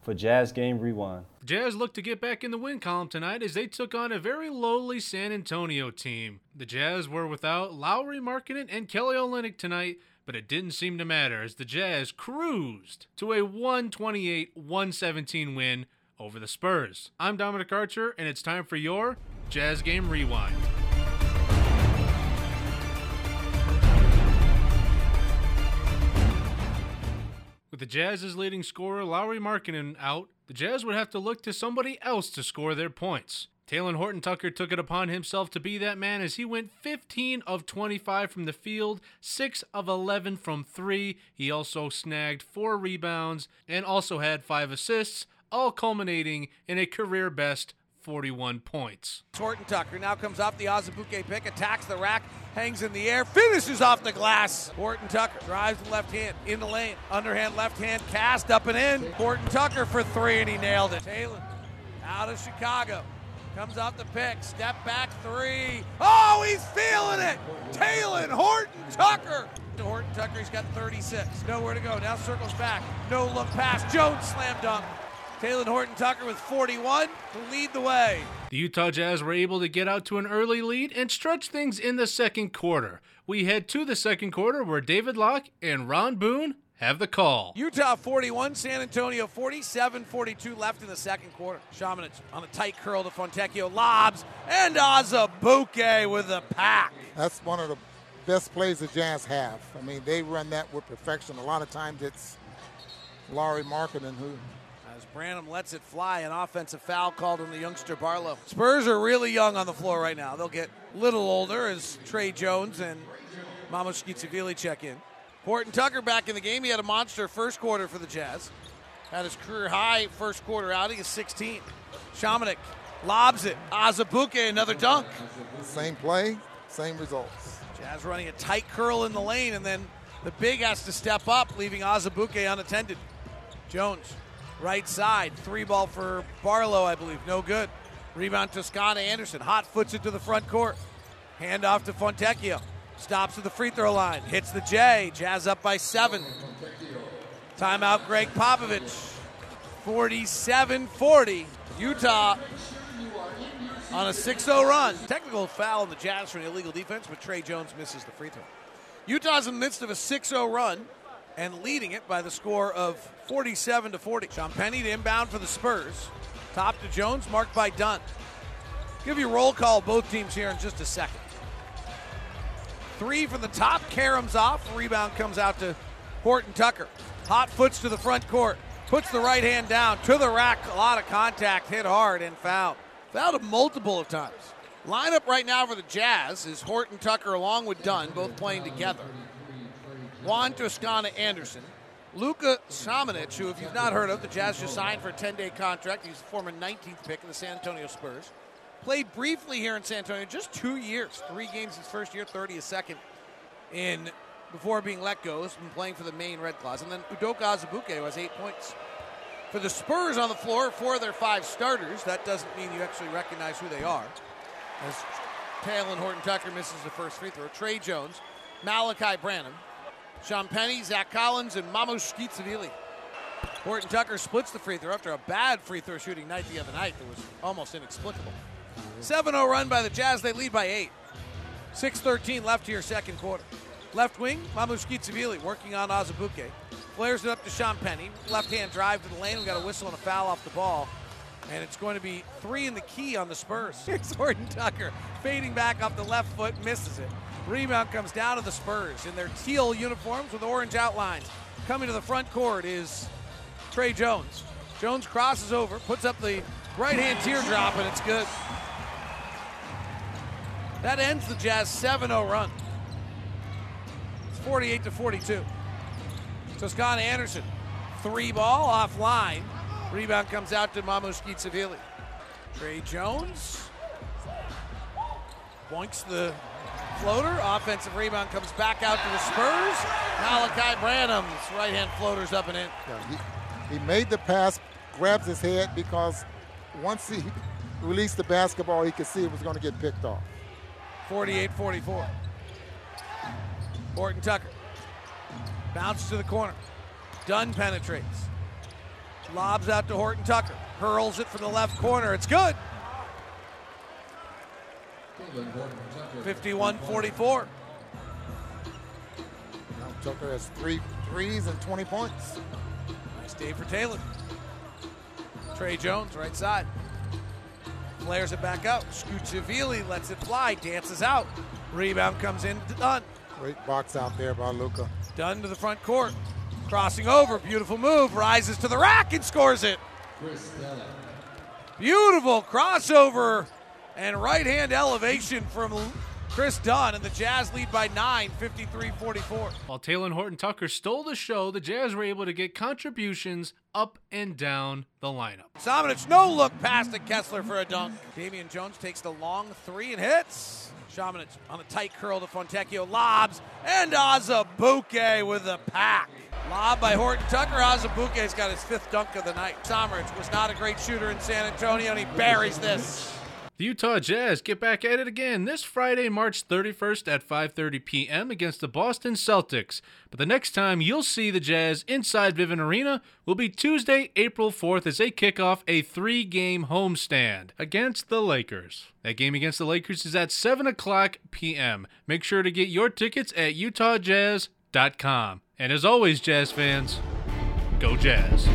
for Jazz Game Rewind. Jazz looked to get back in the win column tonight as they took on a very lowly San Antonio team. The Jazz were without Lauri Markkanen and Kelly Olynyk tonight, but it didn't seem to matter as the Jazz cruised to a 128-117 win over the Spurs. I'm Dominic Archer, and it's time for your Jazz Game Rewind. With the Jazz's leading scorer Lauri Markkanen out, the Jazz would have to look to somebody else to score their points. Talen Horton Tucker took it upon himself to be that man as he went 15 of 25 from the field, 6 of 11 from 3. He also snagged 4 rebounds and also had 5 assists, all culminating in a career best 41 points. Horton Tucker now comes off the Azubuike pick, attacks the rack, hangs in the air, finishes off the glass. Horton Tucker drives the left hand in the lane, underhand left hand cast up and in. Horton Tucker for three, and he nailed it. Talen out of Chicago. Comes off the pick, step back three. Oh, he's feeling it! Talen Horton Tucker. Horton Tucker, he's got 36. Nowhere to go. Now circles back. No look pass. Jones slam dunk. Talen Horton Tucker with 41 to lead the way. The Utah Jazz were able to get out to an early lead and stretch things in the second quarter. We head to the second quarter where David Locke and Ron Boone have the call. Utah 41, San Antonio 47, 42 left in the second quarter. Samanic on a tight curl to Fontecchio, lobs, and Azubuike with a pack. That's one of the best plays the Jazz have. I mean, they run that with perfection. A lot of times it's Lauri Markkanen who as Branham lets it fly, an offensive foul called on the youngster Barlow. Spurs are really young on the floor right now. They'll get a little older as Tre Jones and Mamukelashvili check in. Horton Tucker back in the game. He had a monster first quarter for the Jazz. Had his career high first quarter outing of 16. Samanic lobs it. Azubuike, another dunk. Same play, same results. Jazz running a tight curl in the lane, and then the big has to step up, leaving Azubuike unattended. Jones, right side, three ball for Barlow, I believe. No good. Rebound Toscano Anderson. Hot foots it to the front court. Hand off to Fontecchio. Stops at the free throw line. Hits the J. Jazz up by seven. Timeout, Gregg Popovich. 47 40. Utah on a 6 0 run. Technical foul on the Jazz for an illegal defense, but Tre Jones misses the free throw. Utah's in the midst of a 6 0 run and leading it by the score of 47 to 40. Champagnie to inbound for the Spurs. Top to Jones, marked by Dunn. Give you roll call both teams here in just a second. Three from the top, Karam's off. Rebound comes out to Horton Tucker. Hot foots to the front court. Puts the right hand down to the rack. A lot of contact, hit hard, and fouled. Fouled multiple of times. Lineup right now for the Jazz is Horton Tucker along with Dunn, both playing together. Juan Toscano Anderson. Luka Samanic, who, if you've not heard of, the Jazz just signed for a 10 day contract. He's the former 19th pick of the San Antonio Spurs. Played briefly here in San Antonio, just two years. Three games his first year, 30 a second in before being let go. Has been playing for the Maine Red Claws. And then Udoka Azubuike, who has eight points. For the Spurs on the floor, four of their five starters. That doesn't mean you actually recognize who they are. As Talen Horton Tucker misses the first free throw. Tre Jones, Malachi Branham, Champagnie, Zach Collins, and Mamukelashvili. Horton Tucker splits the free throw after a bad free throw shooting night the other night that was almost inexplicable. 7 0 run by the Jazz. They lead by 8. 6 13 left here, second quarter. Left wing, Mamukelashvili working on Azubuike. Flares it up to Champagnie. Left hand drive to the lane. We got a whistle and a foul off the ball. And it's going to be three in the key on the Spurs. Here's Horton Tucker fading back off the left foot, misses it. Rebound comes down to the Spurs in their teal uniforms with orange outlines. Coming to the front court is Tre Jones. Jones crosses over, puts up the right hand teardrop, and it's good. That ends the Jazz 7 0 run. It's 48 to 42. Toscano Anderson, three ball offline. Rebound comes out to Mamukelashvili. Tre Jones boinks the floater. Offensive rebound comes back out to the Spurs. Malachi Branham's right hand floater's up and in. Yeah, he, he made the pass, grabs his head because once he released the basketball, he could see it was going to get picked off. 48 44. Horton Tucker. Bounce to the corner. Dunn penetrates. Lobs out to Horton Tucker. Hurls it from the left corner. It's good. 51 44. Now Tucker has three threes and 20 points. Nice day for Talen. Tre Jones, right side. Flares it back out. Scucciavili lets it fly, dances out. Rebound comes in to Dunn. Great box out there by Luka. Dunn to the front court. Crossing over, beautiful move, rises to the rack and scores it. Beautiful crossover and right hand elevation from Kris Dunn, and the Jazz lead by 9, 53 44. While Talen Horton Tucker stole the show, the Jazz were able to get contributions up and down the lineup. Samanic, no look past to Kessler for a dunk. Damian Jones takes the long three and hits. Samanic on a tight curl to Fontecchio, lobs, and Azubuike with a pack. Lob by Horton Tucker. Azubuike's got his fifth dunk of the night. Samanic was not a great shooter in San Antonio, and he buries this. The Utah Jazz get back at it again this Friday, March 31st at 5:30 p.m. against the Boston Celtics. But the next time you'll see the Jazz inside Vivint Arena will be Tuesday, April 4th as they kick off a three-game homestand against the Lakers. That game against the Lakers is at 7 o'clock p.m. Make sure to get your tickets at utahjazz.com. And as always, Jazz fans, go Jazz.